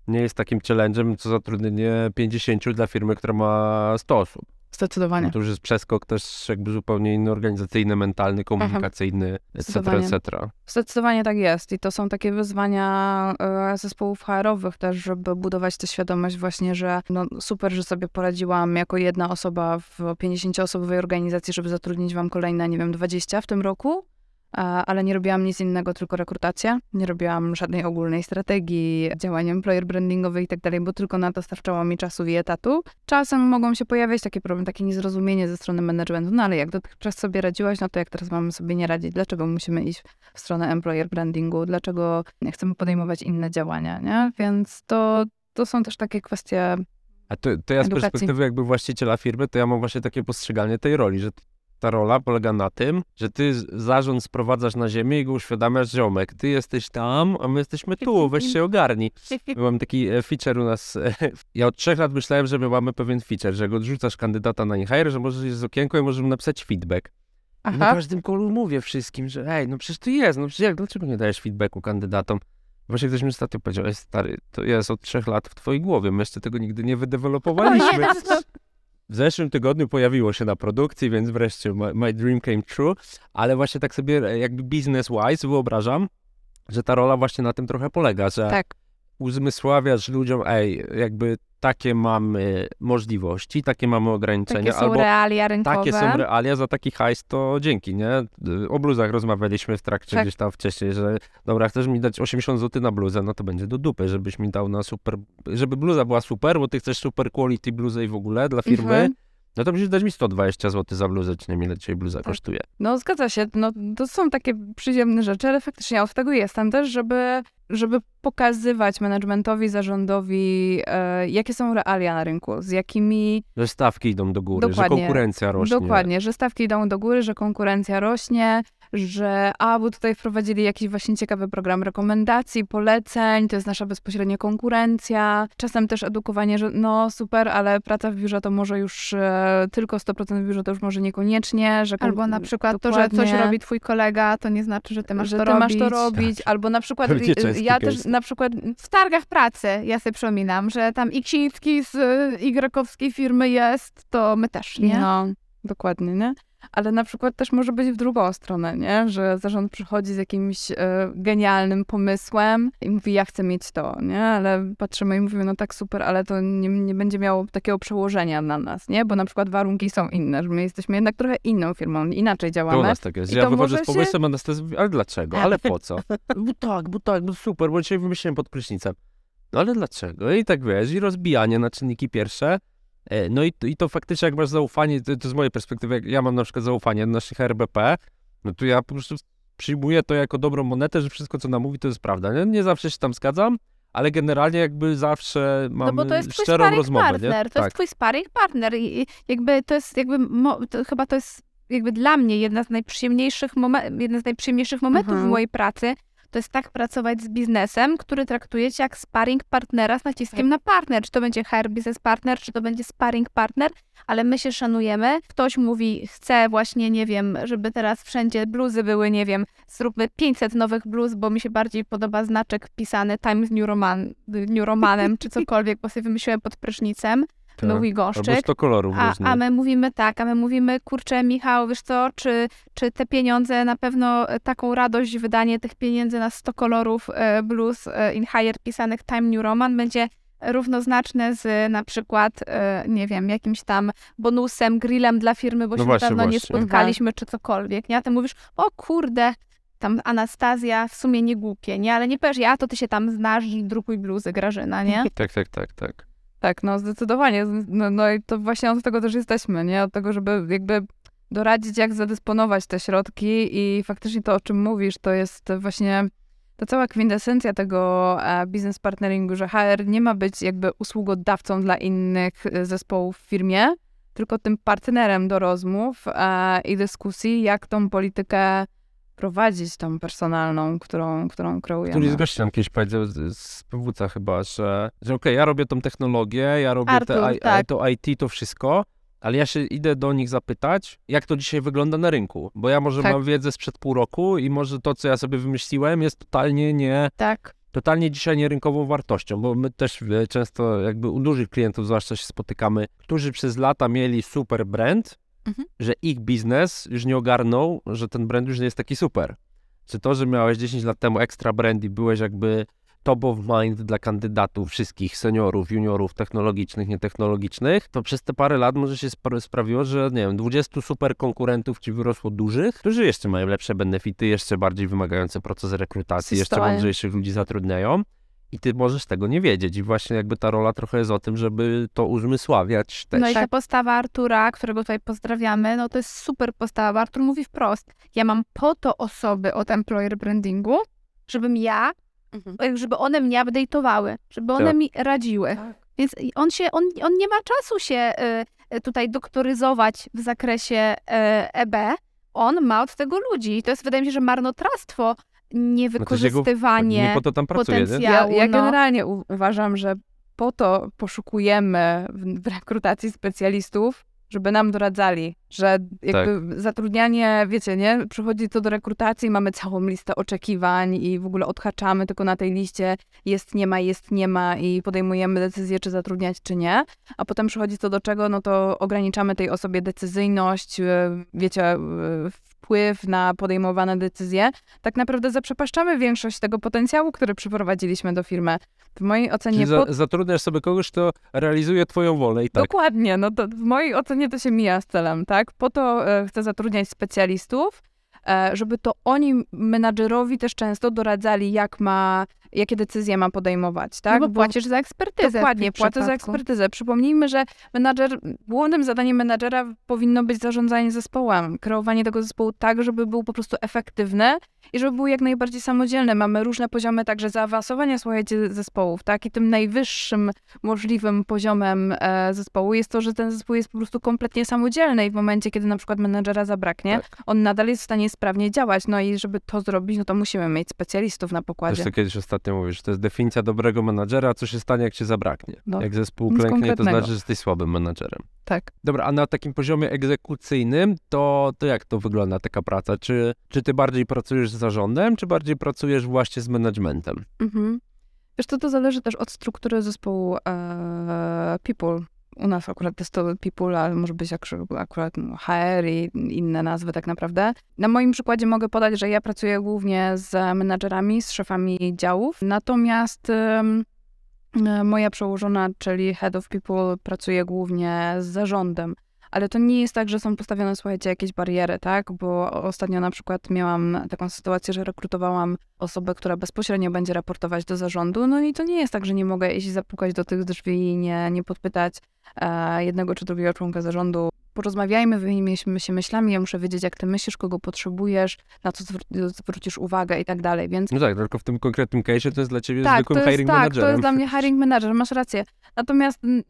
Speaker 5: nie jest takim challenge'em, co zatrudnienie 50 dla firmy, która ma 100 osób.
Speaker 4: Zdecydowanie.
Speaker 5: No to już jest przeskok też jakby zupełnie inny, organizacyjny, mentalny, komunikacyjny, etc.,
Speaker 4: Zdecydowanie.
Speaker 5: etc.
Speaker 4: Zdecydowanie tak jest i to są takie wyzwania e, zespołów HR-owych też, żeby budować tę świadomość właśnie, że no super, że sobie poradziłam jako jedna osoba w 50-osobowej organizacji, żeby zatrudnić wam kolejne, nie wiem, 20 w tym roku, ale nie robiłam nic innego, tylko rekrutację. Nie robiłam żadnej ogólnej strategii, działań employer brandingowych i tak dalej, bo tylko na to starczało mi czasu i etatu. Czasem mogą się pojawiać takie problemy, takie niezrozumienie ze strony managementu, no ale jak dotychczas sobie radziłaś, no to jak teraz mamy sobie nie radzić? Dlaczego musimy iść w stronę employer brandingu? Dlaczego nie chcemy podejmować inne działania, nie? Więc to, to są też takie kwestie
Speaker 5: A to, to ja z
Speaker 4: Edukacji.
Speaker 5: perspektywy jakby właściciela firmy, to ja mam właśnie takie postrzeganie tej roli, że ta rola polega na tym, że ty zarząd sprowadzasz na ziemię i go uświadamiasz, ziomek, ty jesteś tam, a my jesteśmy tu, weź się ogarnij. Mam taki e, feature u nas. e, Ja od trzech lat myślałem, że my mamy pewien feature, że jak odrzucasz kandydata na InHire, że możesz jest z okienko i możesz mu napisać feedback. I na
Speaker 4: Aha.
Speaker 5: każdym kolu mówię wszystkim, że ej, no przecież to jest, no przecież jak, dlaczego nie dajesz feedbacku kandydatom? Właśnie ktoś mi ostatnio powiedział, ej stary, to jest od trzech lat w twojej głowie, my jeszcze tego nigdy nie wydewelopowaliśmy. W zeszłym tygodniu pojawiło się na produkcji, więc wreszcie my, my dream came true, ale właśnie tak sobie jakby business-wise wyobrażam, że ta rola właśnie na tym trochę polega, że
Speaker 4: Tak.
Speaker 5: uzmysławiasz ludziom, ej, jakby takie mamy możliwości, takie mamy ograniczenia,
Speaker 3: Takie są
Speaker 5: albo
Speaker 3: realia rynkowe.
Speaker 5: takie są realia, za taki hajs to dzięki, nie? Y, O bluzach rozmawialiśmy w trakcie
Speaker 4: Tak.
Speaker 5: gdzieś tam wcześniej, że dobra, chcesz mi dać 80 zł na bluzę, no to będzie do dupy, żebyś mi dał na super, żeby bluza była super, bo ty chcesz super quality bluzę i w ogóle dla firmy,
Speaker 4: Mhm.
Speaker 5: No to musisz dać mi 120 zł za bluzę, czy ile dzisiaj bluza
Speaker 4: Tak.
Speaker 5: kosztuje.
Speaker 4: No zgadza się, no to są takie przyziemne rzeczy, ale faktycznie od tego jestem też, żeby, żeby pokazywać managementowi, zarządowi, e, jakie są realia na rynku, z jakimi
Speaker 5: Że stawki idą do góry,
Speaker 4: Dokładnie.
Speaker 5: że konkurencja rośnie.
Speaker 4: Dokładnie, że stawki idą do góry, że konkurencja rośnie, że a, bo tutaj wprowadzili jakiś właśnie ciekawy program rekomendacji, poleceń, to jest nasza bezpośrednia konkurencja. Czasem też edukowanie, że no super, ale praca w biurze to może już e, tylko 100% w biurze to już może niekoniecznie, że
Speaker 3: Albo na przykład to, że coś robi twój kolega, to nie znaczy, że ty masz
Speaker 4: że
Speaker 3: to
Speaker 4: ty
Speaker 3: robić.
Speaker 4: masz to robić, albo na przykład y, ja też na przykład
Speaker 3: W targach pracy, ja sobie przypominam, że tam Xiński z y, Y-owskiej firmy jest, to my też, nie?
Speaker 4: No, dokładnie, nie? Ale na przykład też może być w drugą stronę, nie? Że zarząd przychodzi z jakimś e, genialnym pomysłem i mówi, ja chcę mieć to, nie? Ale patrzymy i mówimy, no tak super, ale to nie, nie będzie miało takiego przełożenia na nas, nie? Bo na przykład warunki są inne, że my jesteśmy jednak trochę inną firmą, inaczej
Speaker 5: To u
Speaker 4: działamy.
Speaker 5: nas tak jest.
Speaker 4: I
Speaker 5: Ja wychodzę z pomysłem, a Anastazja mówi, ale dlaczego? Ale po co? (laughs) Bo tak, bo tak, bo super, bo dzisiaj wymyśliłem pod prysznicem. No ale dlaczego? I tak wiesz, i rozbijanie na czynniki pierwsze. E, No i, i to faktycznie, jak masz zaufanie, to, to z mojej perspektywy, jak ja mam na przykład zaufanie do naszych RBP, No to ja po prostu przyjmuję to jako dobrą monetę, że wszystko, co nam mówi, to jest prawda. Nie, nie zawsze się tam zgadzam, ale generalnie jakby zawsze mamy
Speaker 3: no bo to jest twój
Speaker 5: szczerą rozmowę,
Speaker 3: partner,
Speaker 5: nie?
Speaker 3: to
Speaker 5: tak.
Speaker 3: jest twój sparring partner i jakby to jest jakby, mo, to chyba to jest jakby dla mnie jedna z najprzyjemniejszych, momen- jeden z najprzyjemniejszych momentów
Speaker 4: Mhm.
Speaker 3: w mojej pracy, to jest tak pracować z biznesem, który traktuje cię jak sparring partnera z naciskiem na partner. Czy to będzie HR business partner, czy to będzie sparring partner, ale my się szanujemy. Ktoś mówi, chce właśnie, nie wiem, żeby teraz wszędzie bluzy były, nie wiem, zróbmy 500 nowych bluz, bo mi się bardziej podoba znaczek pisany Times New, Roman, New Romanem, czy cokolwiek, bo sobie wymyśliłem pod prysznicem,
Speaker 5: Tak.
Speaker 3: mówi Goszczyk.
Speaker 5: 100 kolorów
Speaker 3: A,
Speaker 5: różnych.
Speaker 3: a my mówimy tak, a my mówimy, kurczę, Michał, wiesz co, czy, czy te pieniądze, na pewno e, taką radość, wydanie tych pieniędzy na 100 kolorów e, blues e, in higher pisanych Time New Roman będzie równoznaczne z na przykład, e, nie wiem, jakimś tam bonusem, grillem dla firmy, bo
Speaker 5: No
Speaker 3: się
Speaker 5: właśnie,
Speaker 3: dawno nie
Speaker 5: właśnie.
Speaker 3: spotkaliśmy, czy cokolwiek, nie? A ty mówisz, o kurde, tam Anastazja w sumie nie głupie, nie? Ale nie powiesz, ja to ty się tam znasz i drukuj bluzy, Grażyna, nie?
Speaker 5: Tak, tak, tak, tak.
Speaker 4: Tak, no zdecydowanie. No, no i to właśnie od tego też jesteśmy, nie? Od tego, żeby jakby doradzić, jak zadysponować te środki i faktycznie to, o czym mówisz, to jest właśnie ta cała kwintesencja tego e, business partneringu, że HR nie ma być jakby usługodawcą dla innych e, zespołów w firmie, tylko tym partnerem do rozmów e, i dyskusji, jak tą politykę prowadzić, tą personalną, którą, którą kreujemy.
Speaker 5: Któryś z gości nam kiedyś powiedział z, z PWC chyba, że, że okej, ja robię tą technologię, ja robię
Speaker 3: Artur,
Speaker 5: te, I,
Speaker 3: tak.
Speaker 5: to IT, to wszystko, ale ja się idę do nich zapytać, jak to dzisiaj wygląda na rynku. Bo ja może
Speaker 4: Tak.
Speaker 5: mam wiedzę sprzed pół roku i może to, co ja sobie wymyśliłem, jest totalnie nie,
Speaker 3: Tak.
Speaker 5: totalnie dzisiaj nie rynkową wartością, bo my też często jakby u dużych klientów zwłaszcza się spotykamy, którzy przez lata mieli super brand,
Speaker 4: Mhm.
Speaker 5: że ich biznes już nie ogarnął, że ten brand już nie jest taki super. Czy to, że miałeś 10 lat temu ekstra brand i byłeś jakby top of mind dla kandydatów wszystkich seniorów, juniorów technologicznych, nietechnologicznych, to przez te parę lat może się spra- sprawiło, że nie wiem, 20 super konkurentów ci wyrosło dużych, którzy jeszcze mają lepsze benefity, jeszcze bardziej wymagające proces rekrutacji, jeszcze
Speaker 4: Zdecydowanie.
Speaker 5: mądrzejszych ludzi zatrudniają. I ty możesz tego nie wiedzieć. I właśnie jakby ta rola trochę jest o tym, żeby to uzmysławiać też.
Speaker 3: No i ta postawa Artura, którego tutaj pozdrawiamy, no to jest super postawa. Artur mówi wprost, ja mam po to osoby od employer brandingu, żebym ja,
Speaker 4: Mhm.
Speaker 3: żeby one mnie update'owały, żeby one
Speaker 5: Tak.
Speaker 3: mi radziły. Więc on się, on, on nie ma czasu się y, tutaj doktoryzować w zakresie y, EB. On ma od tego ludzi. I to jest, wydaje mi się, że marnotrawstwo,
Speaker 5: No to jest jego-
Speaker 3: niewykorzystywanie
Speaker 5: Nie po to tam pracuje, nie?
Speaker 3: potencjału.
Speaker 4: Ja, ja
Speaker 3: no.
Speaker 4: generalnie uważam, że po to poszukujemy w, w rekrutacji specjalistów, żeby nam doradzali, że jakby zatrudnianie, wiecie, nie, przychodzi to do rekrutacji, mamy całą listę oczekiwań i w ogóle odhaczamy tylko na tej liście jest, nie ma, jest, nie ma i podejmujemy decyzję, czy zatrudniać, czy nie, a potem przychodzi to do czego, no to ograniczamy tej osobie decyzyjność, e, wiecie, e, wpływ na podejmowane decyzje, tak naprawdę zaprzepaszczamy większość tego potencjału, który przyprowadziliśmy do firmy. W mojej ocenie...
Speaker 5: Czyli za,
Speaker 4: po-
Speaker 5: zatrudniasz sobie kogoś, kto realizuje twoją wolę i tak.
Speaker 4: Dokładnie, no to w mojej ocenie to się mija z celem, tak? Po to e, chcę zatrudniać specjalistów, e, żeby to oni menadżerowi też często doradzali, jak ma, jakie decyzje ma podejmować, tak?
Speaker 3: No bo płacisz za ekspertyzę.
Speaker 4: Dokładnie, płacę za ekspertyzę. Przypomnijmy, że menadżer, głównym zadaniem menadżera powinno być zarządzanie zespołem, kreowanie tego zespołu tak, żeby był po prostu efektywny i żeby był jak najbardziej samodzielny. Mamy różne poziomy także zaawansowania, słuchajcie, zespołów, tak? I tym najwyższym możliwym poziomem e, zespołu jest to, że ten zespół jest po prostu kompletnie samodzielny i w momencie, kiedy na przykład menadżera zabraknie,
Speaker 5: Tak.
Speaker 4: on nadal jest w stanie sprawnie działać. No i żeby to zrobić, no to musimy mieć specjalistów na pokładzie.
Speaker 5: kiedyś ostatnio mówisz, to jest definicja dobrego menadżera, co się stanie, jak cię zabraknie.
Speaker 4: No,
Speaker 5: jak zespół klęknie, to znaczy, że jesteś słabym menadżerem.
Speaker 4: Tak.
Speaker 5: Dobra, a na takim poziomie egzekucyjnym, to, to jak to wygląda taka praca? Czy, czy ty bardziej pracujesz z zarządem, czy bardziej pracujesz właśnie z managementem?
Speaker 4: Mhm. Wiesz, to to zależy też od struktury zespołu e, people. U nas akurat jest to people, ale może być ak- akurat no, HR i inne nazwy tak naprawdę. Na moim przykładzie mogę podać, że ja pracuję głównie z menadżerami, z szefami działów, natomiast e, moja przełożona, czyli head of people, pracuje głównie z zarządem. Ale to nie jest tak, że są postawione, słuchajcie, jakieś bariery, tak? Bo ostatnio na przykład miałam taką sytuację, że rekrutowałam osobę, która bezpośrednio będzie raportować do zarządu. No i to nie jest tak, że nie mogę iść zapukać do tych drzwi i nie, nie podpytać e, jednego czy drugiego członka zarządu, porozmawiajmy, wymienimy się myślami, ja muszę wiedzieć, jak ty myślisz, kogo potrzebujesz, na co zwr- zwrócisz uwagę i tak dalej, więc
Speaker 5: No tak, tylko w tym konkretnym case to jest dla ciebie
Speaker 4: tak,
Speaker 5: zwykłym hiring
Speaker 4: tak,
Speaker 5: managerem.
Speaker 4: to jest dla mnie hiring manager, masz rację. Natomiast mm,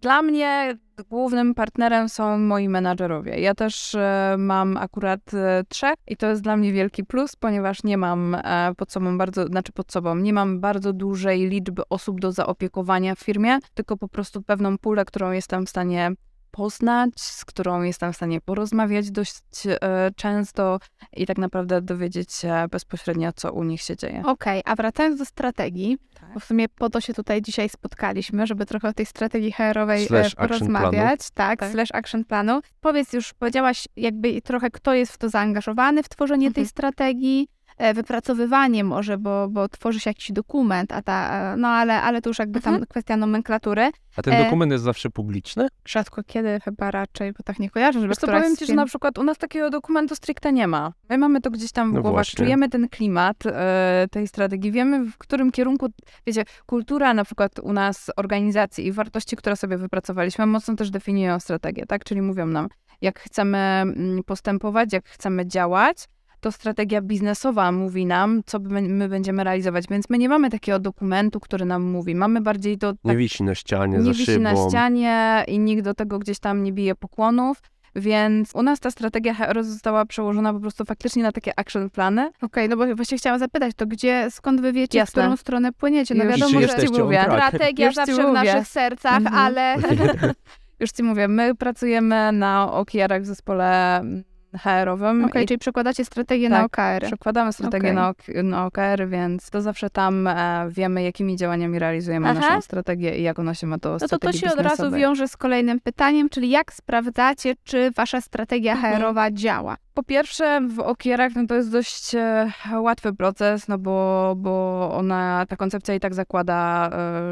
Speaker 4: dla mnie głównym partnerem są moi menadżerowie. Ja też e, mam akurat e, trzech i to jest dla mnie wielki plus, ponieważ nie mam e, pod sobą bardzo, znaczy pod sobą, nie mam bardzo dużej liczby osób do zaopiekowania w firmie, tylko po prostu pewną pulę, którą jestem w stanie poznać, z którą jestem w stanie porozmawiać dość e, często i tak naprawdę dowiedzieć się bezpośrednio, co u nich się dzieje.
Speaker 3: Okej, a wracając do strategii,
Speaker 4: Tak.
Speaker 3: bo w sumie po to się tutaj dzisiaj spotkaliśmy, żeby trochę o tej strategii HR-owej
Speaker 5: Slash
Speaker 3: e, porozmawiać. Tak,
Speaker 4: Tak.
Speaker 3: slash action planu. Powiedz już, powiedziałaś jakby trochę, kto jest w to zaangażowany w tworzenie tej
Speaker 4: Mhm.
Speaker 3: strategii, e, wypracowywanie może, bo, bo tworzy się jakiś dokument, a ta, e, no ale, ale to już jakby tam
Speaker 4: Mhm.
Speaker 3: kwestia nomenklatury.
Speaker 5: A ten
Speaker 3: E,
Speaker 5: dokument jest zawsze publiczny?
Speaker 3: Rzadko kiedy chyba raczej, bo tak nie kojarzę, żeby któraś
Speaker 4: powiem ci, że na przykład u nas takiego dokumentu stricte nie ma. My mamy to gdzieś tam w
Speaker 5: No
Speaker 4: głowach,
Speaker 5: właśnie.
Speaker 4: czujemy ten klimat e, tej strategii, wiemy w którym kierunku, wiecie, kultura na przykład u nas organizacji i wartości, które sobie wypracowaliśmy, mocno też definiują strategię, tak? Czyli mówią nam, jak chcemy mm, postępować, jak chcemy działać, to strategia biznesowa mówi nam, co my my będziemy realizować. Więc my nie mamy takiego dokumentu, który nam mówi. Mamy bardziej to
Speaker 5: Nie
Speaker 4: tak
Speaker 5: wisi na ścianie,
Speaker 4: nie
Speaker 5: za
Speaker 4: wisi
Speaker 5: szybą.
Speaker 4: na ścianie i nikt do tego gdzieś tam nie bije pokłonów. Więc u nas ta strategia HR została przełożona po prostu faktycznie na takie action plany.
Speaker 3: Okej, no bo właśnie chciałam zapytać, to gdzie, skąd wy wiecie, w
Speaker 4: Jasne.
Speaker 3: którą stronę płyniecie? No
Speaker 4: Już-
Speaker 3: wiadomo, że
Speaker 5: on
Speaker 4: mówię.
Speaker 3: strategia
Speaker 4: Już ci
Speaker 3: zawsze w naszych sercach,
Speaker 4: Mhm.
Speaker 3: ale (laughs) (laughs)
Speaker 4: Już ci mówię, my pracujemy na OKR-ach w zespole mm, HR-owym
Speaker 3: Okej,
Speaker 4: i
Speaker 3: czyli przekładacie strategię na
Speaker 4: Tak,
Speaker 3: OKR.
Speaker 4: przekładamy strategię
Speaker 3: Okej.
Speaker 4: na, OK, na OKR, więc to zawsze tam e, wiemy, jakimi działaniami realizujemy
Speaker 3: Aha.
Speaker 4: naszą strategię i jak ona się ma do
Speaker 3: No to to
Speaker 4: strategii
Speaker 3: się od razu wiąże z kolejnym pytaniem, czyli jak sprawdzacie, czy wasza strategia
Speaker 4: Mhm.
Speaker 3: HR-owa działa?
Speaker 4: Po pierwsze, w okierach no to jest dość e, łatwy proces, no bo, bo ona, ta koncepcja i tak zakłada,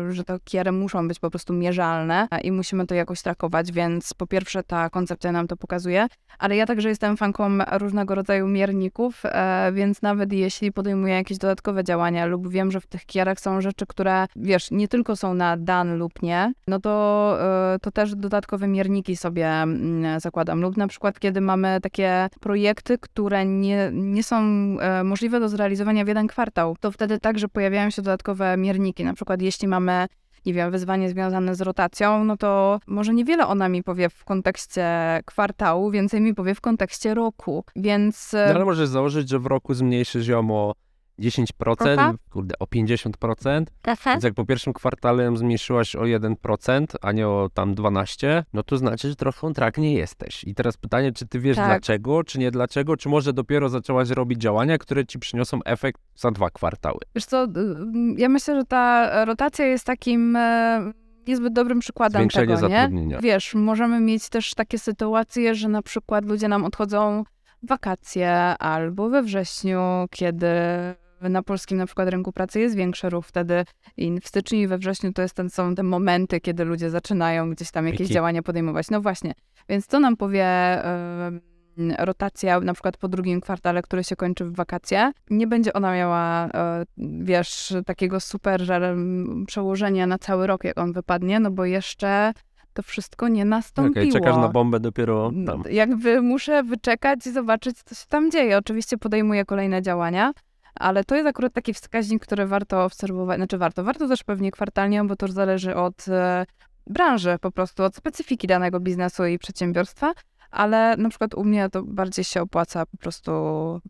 Speaker 4: e, że te okiery muszą być po prostu mierzalne e, i musimy to jakoś trakować, więc po pierwsze ta koncepcja nam to pokazuje, ale ja także jestem fanką różnego rodzaju mierników, więc nawet jeśli podejmuję jakieś dodatkowe działania lub wiem, że w tych kierach są rzeczy, które, wiesz, nie tylko są na dan lub nie, no to, to też dodatkowe mierniki sobie mm, zakładam. Lub na przykład, kiedy mamy takie projekty, które nie, nie są e, możliwe do zrealizowania w jeden kwartał, to wtedy także pojawiają się dodatkowe mierniki. Na przykład, jeśli mamy nie wiem, wyzwanie związane z rotacją, no to może niewiele ona mi powie w kontekście kwartału, więcej mi powie w kontekście roku. Więc e,
Speaker 5: No ale możesz założyć, że w roku zmniejszysz ją o 10%,
Speaker 3: Aha.
Speaker 5: kurde, o 50%. Więc jak po pierwszym kwartale zmniejszyłaś o 1%, a nie o tam 12%, no to znaczy, że trochę on track nie jesteś. I teraz pytanie, czy ty wiesz
Speaker 4: Tak.
Speaker 5: dlaczego, czy nie dlaczego, czy może dopiero zaczęłaś robić działania, które ci przyniosą efekt za dwa kwartały.
Speaker 4: Wiesz co, y, ja myślę, że ta rotacja jest takim e, niezbyt dobrym przykładem
Speaker 5: Zwiększenie
Speaker 4: tego, nie?
Speaker 5: zatrudnienia.
Speaker 4: Wiesz, możemy mieć też takie sytuacje, że na przykład ludzie nam odchodzą wakacje albo we wrześniu, kiedy na polskim na przykład rynku pracy jest większy ruch wtedy i w styczniu i we wrześniu to jest ten, są te momenty, kiedy ludzie zaczynają gdzieś tam jakieś działania podejmować. No właśnie, więc co nam powie e, rotacja na przykład po drugim kwartale, który się kończy w wakacje, nie będzie ona miała, e, wiesz, takiego super że, przełożenia na cały rok, jak on wypadnie, no bo jeszcze to wszystko nie nastąpiło.
Speaker 5: Okej, czekasz na bombę dopiero tam.
Speaker 4: Jakby muszę wyczekać i zobaczyć, co się tam dzieje. Oczywiście podejmuję kolejne działania, ale to jest akurat taki wskaźnik, który warto obserwować. Znaczy warto, warto też pewnie kwartalnie, bo to już zależy od e, branży po prostu, od specyfiki danego biznesu i przedsiębiorstwa. Ale na przykład u mnie to bardziej się opłaca po prostu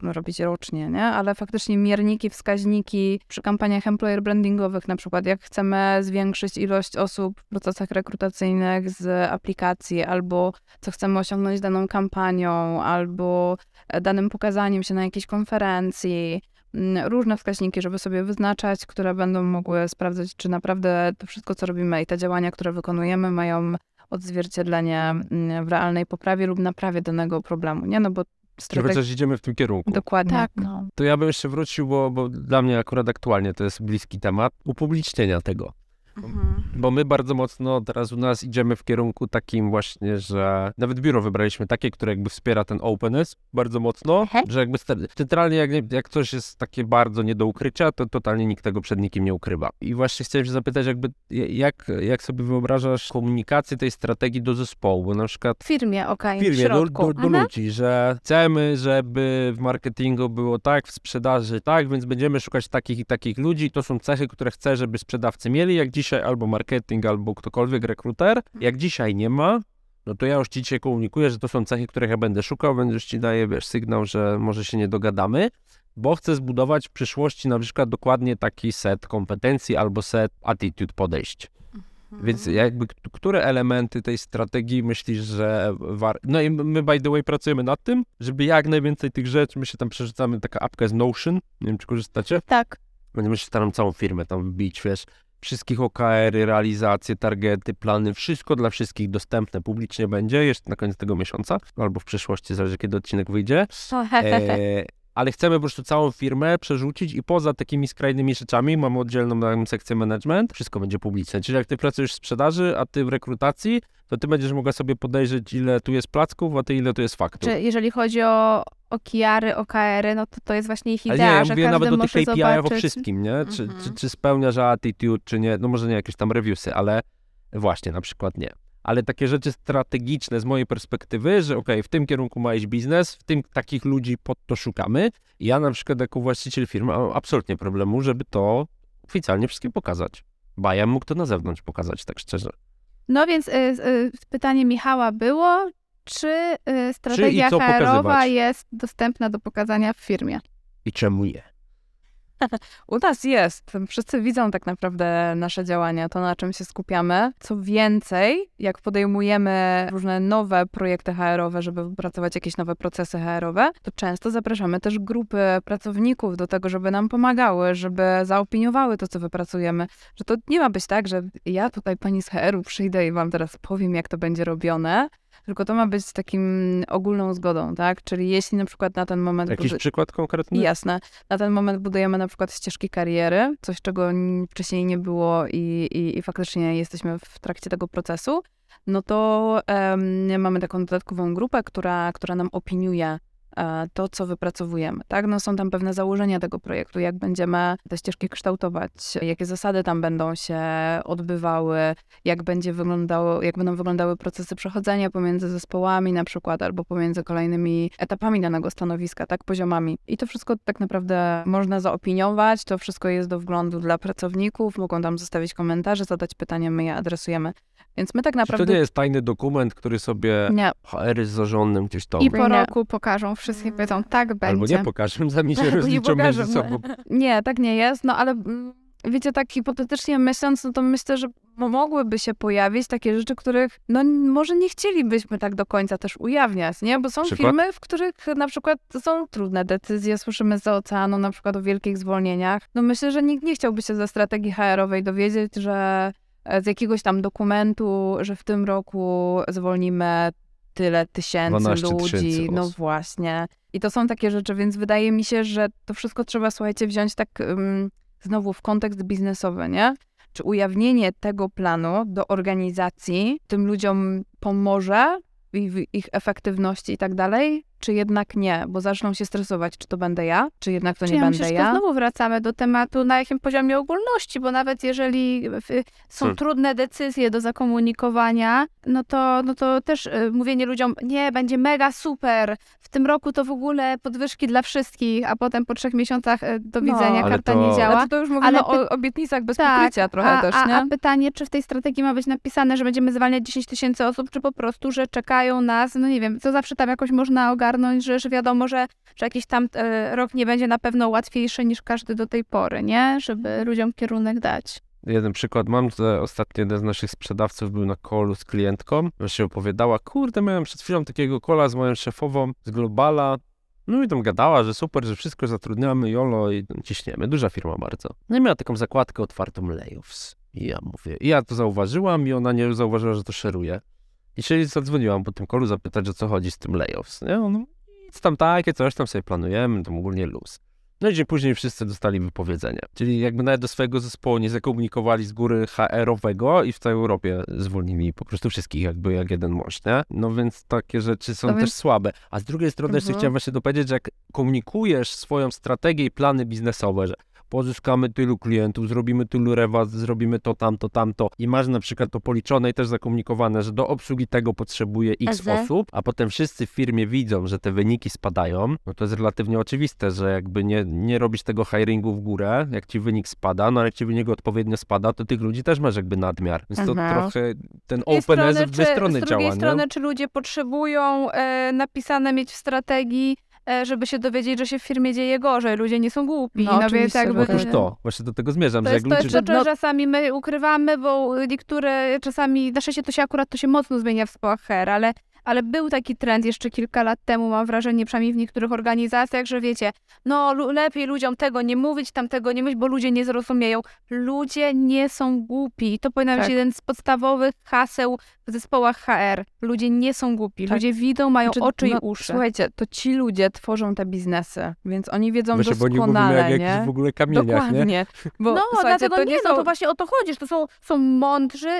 Speaker 4: robić rocznie, nie? Ale faktycznie mierniki, wskaźniki przy kampaniach employer brandingowych, na przykład jak chcemy zwiększyć ilość osób w procesach rekrutacyjnych z aplikacji, albo co chcemy osiągnąć daną kampanią, albo e, danym pokazaniem się na jakiejś konferencji. Mm, Różne wskaźniki, żeby sobie wyznaczać, które będą mogły sprawdzać, czy naprawdę to wszystko, co robimy i te działania, które wykonujemy, mają odzwierciedlenie mm, w realnej poprawie lub naprawie danego problemu, nie? No bo
Speaker 5: Czy
Speaker 4: strategia...
Speaker 5: chociaż idziemy w tym kierunku.
Speaker 4: Dokładnie.
Speaker 3: Tak.
Speaker 4: No.
Speaker 5: To ja bym jeszcze wrócił, bo, bo dla mnie akurat aktualnie to jest bliski temat, upublicznienia tego. Bo my bardzo mocno teraz u nas idziemy w kierunku takim właśnie, że nawet biuro wybraliśmy takie, które jakby wspiera ten openness bardzo mocno, że jakby centralnie jak, jak coś jest takie bardzo nie do ukrycia, to totalnie nikt tego przed nikim nie ukrywa. I właśnie chciałem się zapytać jakby jak, jak sobie wyobrażasz komunikację tej strategii do zespołu, bo na przykład
Speaker 3: W firmie, okej,
Speaker 5: w firmie, do, do, do
Speaker 3: Mhm.
Speaker 5: ludzi, że chcemy, żeby w marketingu było tak, w sprzedaży tak, więc będziemy szukać takich i takich ludzi. To są cechy, które chcę, żeby sprzedawcy mieli, jak dzisiaj albo marketing, albo ktokolwiek, rekruter. Jak dzisiaj nie ma, no to ja już ci dzisiaj komunikuję, że to są cechy, których ja będę szukał, więc już ci daję, wiesz, sygnał, że może się nie dogadamy, bo chcę zbudować w przyszłości na przykład dokładnie taki set kompetencji albo set attitude podejść. Więc jakby, które elementy tej strategii myślisz, że war... No i my, by the way, pracujemy nad tym, żeby jak najwięcej tych rzeczy, my się tam przerzucamy, taka apka z Notion, nie wiem, czy korzystacie?
Speaker 3: Tak.
Speaker 5: Będziemy się staramy całą firmę tam wbić, wiesz, wszystkich OKR-y, realizacje, targety, plany, wszystko dla wszystkich dostępne publicznie będzie jeszcze na koniec tego miesiąca, albo w przyszłości, zależy kiedy odcinek wyjdzie. E, ale chcemy po prostu całą firmę przerzucić i poza takimi skrajnymi rzeczami mamy oddzielną tam sekcję management, wszystko będzie publiczne. Czyli jak ty pracujesz w sprzedaży, a ty w rekrutacji, to ty będziesz mogła sobie podejrzeć, ile tu jest placków, a ty ile tu jest faktów.
Speaker 3: Czy jeżeli chodzi o OKR-y, OKR-y, no to to jest właśnie ich idea,
Speaker 5: Ale nie, ja
Speaker 3: że
Speaker 5: mówię nawet o tych KPI-ach, o wszystkim, nie? Czy,
Speaker 4: Mhm.
Speaker 5: czy, czy spełniasz attitude, czy nie. No może nie jakieś tam reviewsy, ale właśnie, na przykład nie. Ale takie rzeczy strategiczne z mojej perspektywy, że okej, w tym kierunku ma iść biznes, w tym takich ludzi pod to szukamy. Ja na przykład jako właściciel firmy mam absolutnie problemu, żeby to oficjalnie wszystkim pokazać. Bo ja mógł to na zewnątrz pokazać, tak szczerze.
Speaker 3: No więc y, y, pytanie Michała było, czy y, strategia
Speaker 5: co
Speaker 3: HR-owa jest dostępna do pokazania w firmie?
Speaker 5: I czemu nie?
Speaker 4: U nas jest. Wszyscy widzą tak naprawdę nasze działania, to na czym się skupiamy. Co więcej, jak podejmujemy różne nowe projekty HR-owe, żeby wypracować jakieś nowe procesy HR-owe, to często zapraszamy też grupy pracowników do tego, żeby nam pomagały, żeby zaopiniowały to, co wypracujemy. Że to nie ma być tak, że ja tutaj pani z HR-u przyjdę i wam teraz powiem, jak to będzie robione, tylko to ma być takim ogólną zgodą, tak? Czyli jeśli na przykład na ten moment...
Speaker 5: Jakiś przykład konkretny?
Speaker 4: Jasne. Na ten moment budujemy na przykład ścieżki kariery, coś czego wcześniej nie było i, i, i faktycznie jesteśmy w trakcie tego procesu. No to em, mamy taką dodatkową grupę, która, która nam opiniuje to, co wypracowujemy. Tak? No są tam pewne założenia tego projektu, jak będziemy te ścieżki kształtować, jakie zasady tam będą się odbywały, jak będzie wyglądało, jak będą wyglądały procesy przechodzenia pomiędzy zespołami na przykład, albo pomiędzy kolejnymi etapami danego stanowiska, tak, poziomami. I to wszystko tak naprawdę można zaopiniować, to wszystko jest do wglądu dla pracowników, mogą tam zostawić komentarze, zadać pytania, my je adresujemy. Więc my tak
Speaker 5: Czy
Speaker 4: naprawdę...
Speaker 5: to nie jest tajny dokument, który sobie
Speaker 4: Nie,
Speaker 5: HR z zarządem gdzieś to...
Speaker 3: I po
Speaker 4: Nie.
Speaker 3: roku pokażą, wszystkie powiedzą, tak będzie.
Speaker 5: Albo nie pokażę, sami się (laughs) rozliczą między sobą.
Speaker 4: Nie, tak nie jest, no ale mm, wiecie, tak hipotetycznie myśląc, no to myślę, że mo- mogłyby się pojawić takie rzeczy, których no może nie chcielibyśmy tak do końca też ujawniać, nie? Bo są
Speaker 5: Przykład?
Speaker 4: firmy, w których na przykład są trudne decyzje, słyszymy z oceanu na przykład o wielkich zwolnieniach. No myślę, że nikt nie chciałby się ze strategii HR-owej dowiedzieć, że z jakiegoś tam dokumentu, że w tym roku zwolnimy tyle tysięcy
Speaker 5: 12
Speaker 4: ludzi.
Speaker 5: tysięcy
Speaker 4: no właśnie. I to są takie rzeczy, więc wydaje mi się, że to wszystko trzeba, słuchajcie, wziąć tak ym, znowu w kontekst biznesowy, nie? Czy ujawnienie tego planu do organizacji tym ludziom pomoże w ich efektywności i tak dalej, czy jednak nie, bo zaczną się stresować, czy to będę ja, czy jednak to
Speaker 3: Czy
Speaker 4: nie
Speaker 3: ja
Speaker 4: będę
Speaker 3: myślę, że
Speaker 4: ja.
Speaker 3: to znowu wracamy do tematu, na jakim poziomie ogólności, bo nawet jeżeli są
Speaker 5: Hmm.
Speaker 3: trudne decyzje do zakomunikowania, no to, no to też y, mówienie ludziom, nie, będzie mega super, w tym roku to w ogóle podwyżki dla wszystkich, a potem po trzech miesiącach y, do
Speaker 4: No,
Speaker 3: widzenia,
Speaker 5: ale
Speaker 3: karta
Speaker 5: to-
Speaker 3: nie działa.
Speaker 4: Ale to już mówimy
Speaker 3: ale
Speaker 4: o obietnicach bez
Speaker 3: Tak,
Speaker 4: pokrycia trochę
Speaker 3: a,
Speaker 4: też,
Speaker 3: a,
Speaker 4: nie?
Speaker 3: A pytanie, czy w tej strategii ma być napisane, że będziemy zwalniać 10 tysięcy osób, czy po prostu, że czekają nas, no nie wiem, to zawsze tam jakoś można ogarnąć, że, że wiadomo, że, że jakiś tam e, rok nie będzie na pewno łatwiejszy niż każdy do tej pory, nie? Żeby ludziom kierunek dać.
Speaker 5: Jeden przykład mam, że ostatnio jeden z naszych sprzedawców był na kolu z klientką, właśnie opowiadała, kurde, miałem przed chwilą takiego kola z moją szefową z Globala, no i tam gadała, że super, że wszystko zatrudniamy, jolo i ciśniemy, duża firma bardzo. No i miała taką zakładkę otwartą layoffs. I ja mówię, i ja to zauważyłam i ona nie zauważyła, że to szeruje. I się zadzwoniłam po tym kolu zapytać, o co chodzi z tym layoffs, nie? On, nic tam takie, coś tam sobie planujemy, to ogólnie luz. No i że później wszyscy dostali wypowiedzenie. Czyli jakby nawet do swojego zespołu nie zakomunikowali z góry HR-owego i w całej Europie zwolnili po prostu wszystkich jakby jak jeden mość, nie? No więc takie rzeczy są
Speaker 4: No
Speaker 5: też
Speaker 4: więc-
Speaker 5: słabe. A z drugiej strony jeszcze
Speaker 4: Mhm.
Speaker 5: chciałem właśnie dopowiedzieć, że jak komunikujesz swoją strategię i plany biznesowe, że pozyskamy tylu klientów, zrobimy tylu rewas, zrobimy to, tamto, tamto i masz na przykład to policzone i też zakomunikowane, że do obsługi tego potrzebuje x osób, a potem wszyscy w firmie widzą, że te wyniki spadają, no to jest relatywnie oczywiste, że jakby nie, nie robisz tego hiringu w górę, jak ci wynik spada, no ale jak ci wynik odpowiednio spada, to tych ludzi też masz jakby nadmiar. Więc to
Speaker 6: Mhm.
Speaker 5: trochę ten openness
Speaker 3: strony,
Speaker 5: w dwie strony
Speaker 3: Z drugiej
Speaker 5: działa,
Speaker 3: strony,
Speaker 5: nie?
Speaker 3: czy ludzie potrzebują e, napisane mieć w strategii, żeby się dowiedzieć, że się w firmie dzieje gorzej. Ludzie nie są głupi.
Speaker 4: No,
Speaker 3: No, więc
Speaker 4: oczywiście,
Speaker 3: jakby...
Speaker 4: że
Speaker 5: Otóż
Speaker 4: tak.
Speaker 5: to, właśnie do tego zmierzam,
Speaker 3: To
Speaker 5: że
Speaker 3: jest,
Speaker 5: jak
Speaker 3: to jest
Speaker 5: ludzie...
Speaker 3: to, że
Speaker 4: no-
Speaker 3: czasami my ukrywamy, bo niektóre czasami, na szczęście to się akurat to się mocno zmienia w HR, ale, ale był taki trend jeszcze kilka lat temu, mam wrażenie, przynajmniej w niektórych organizacjach, że wiecie, no lepiej ludziom tego nie mówić, tamtego nie mówić, bo ludzie nie zrozumieją. Ludzie nie są głupi. I to powinien być
Speaker 4: Tak.
Speaker 3: jeden z podstawowych haseł w zespołach HR. Ludzie nie są głupi.
Speaker 4: Tak.
Speaker 3: Ludzie widzą, mają
Speaker 4: Znaczy,
Speaker 3: oczy i
Speaker 4: no,
Speaker 3: uszy.
Speaker 4: Słuchajcie, to ci ludzie tworzą te biznesy, więc oni wiedzą
Speaker 5: Właśnie, bo nie mówimy
Speaker 4: doskonale,
Speaker 5: jak
Speaker 4: nie?
Speaker 5: jakichś w ogóle kamieniach, nie?
Speaker 4: Dokładnie. Bo,
Speaker 3: no, dlatego
Speaker 4: to
Speaker 3: nie,
Speaker 4: nie
Speaker 3: no
Speaker 4: są...
Speaker 3: to właśnie o to chodzi, że to są, są mądrzy,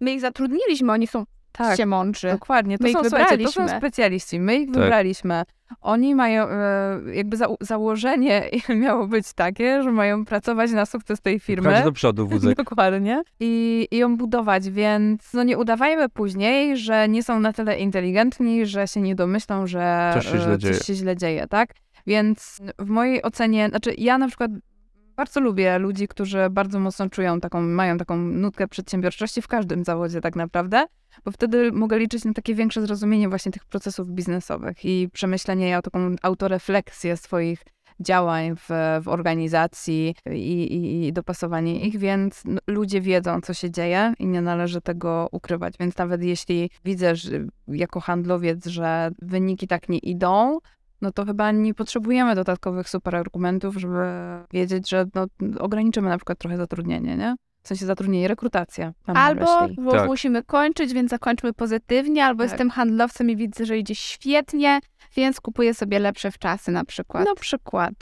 Speaker 3: my ich zatrudniliśmy, oni są
Speaker 4: Tak.
Speaker 3: się mądrzy.
Speaker 4: Dokładnie, to
Speaker 3: My ich
Speaker 4: są, słuchajcie, to są
Speaker 3: wybraliśmy.
Speaker 4: specjaliści, my ich
Speaker 5: Tak.
Speaker 4: wybraliśmy. Oni mają, e, jakby za, założenie (laughs) miało być takie, że mają pracować na sukces tej firmy.
Speaker 5: Chodź do przodu, (laughs) wózek.
Speaker 4: Dokładnie. I, I ją budować, więc no nie udawajmy później, że nie są na tyle inteligentni, że się nie domyślą, że
Speaker 5: Coś się źle
Speaker 4: e,
Speaker 5: dzieje.
Speaker 4: coś się źle dzieje, tak? Więc w mojej ocenie, znaczy ja na przykład bardzo lubię ludzi, którzy bardzo mocno czują taką, mają taką nutkę przedsiębiorczości w każdym zawodzie tak naprawdę, bo wtedy mogę liczyć na takie większe zrozumienie właśnie tych procesów biznesowych i przemyślenie, taką autorefleksję swoich działań w, w organizacji i, i, i dopasowanie ich, więc ludzie wiedzą, co się dzieje i nie należy tego ukrywać. Więc nawet jeśli widzę że, jako handlowiec, że wyniki tak nie idą, no to chyba nie potrzebujemy dodatkowych super argumentów, żeby wiedzieć, że no, ograniczymy na przykład trochę zatrudnienie, nie? W sensie zatrudnienie, na
Speaker 3: Albo bo
Speaker 5: Tak.
Speaker 3: musimy kończyć, więc zakończmy pozytywnie, albo
Speaker 4: Tak.
Speaker 3: jestem handlowcem i widzę, że idzie świetnie, więc kupuję sobie lepsze wczasy na przykład.
Speaker 4: Na przykład.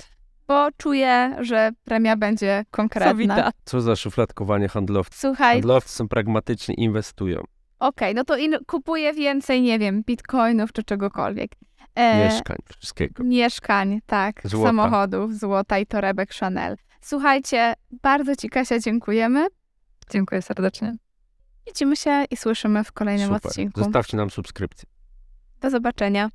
Speaker 3: Bo czuję, że premia będzie konkretna.
Speaker 4: Sowita.
Speaker 5: Co za szufladkowanie handlowców.
Speaker 3: Słuchaj,
Speaker 5: Handlowcy są pragmatyczni, inwestują.
Speaker 3: okej, no to in, kupuję więcej, nie wiem, bitcoinów czy czegokolwiek. E,
Speaker 5: Mieszkań, wszystkiego.
Speaker 3: Mieszkań, tak,
Speaker 5: Złota.
Speaker 3: samochodów, złota i torebek Chanel. Słuchajcie, bardzo Ci Kasia dziękujemy.
Speaker 4: Dziękuję serdecznie.
Speaker 3: Widzimy się i słyszymy w kolejnym
Speaker 5: Super.
Speaker 3: odcinku.
Speaker 5: Zostawcie nam subskrypcję.
Speaker 3: Do zobaczenia.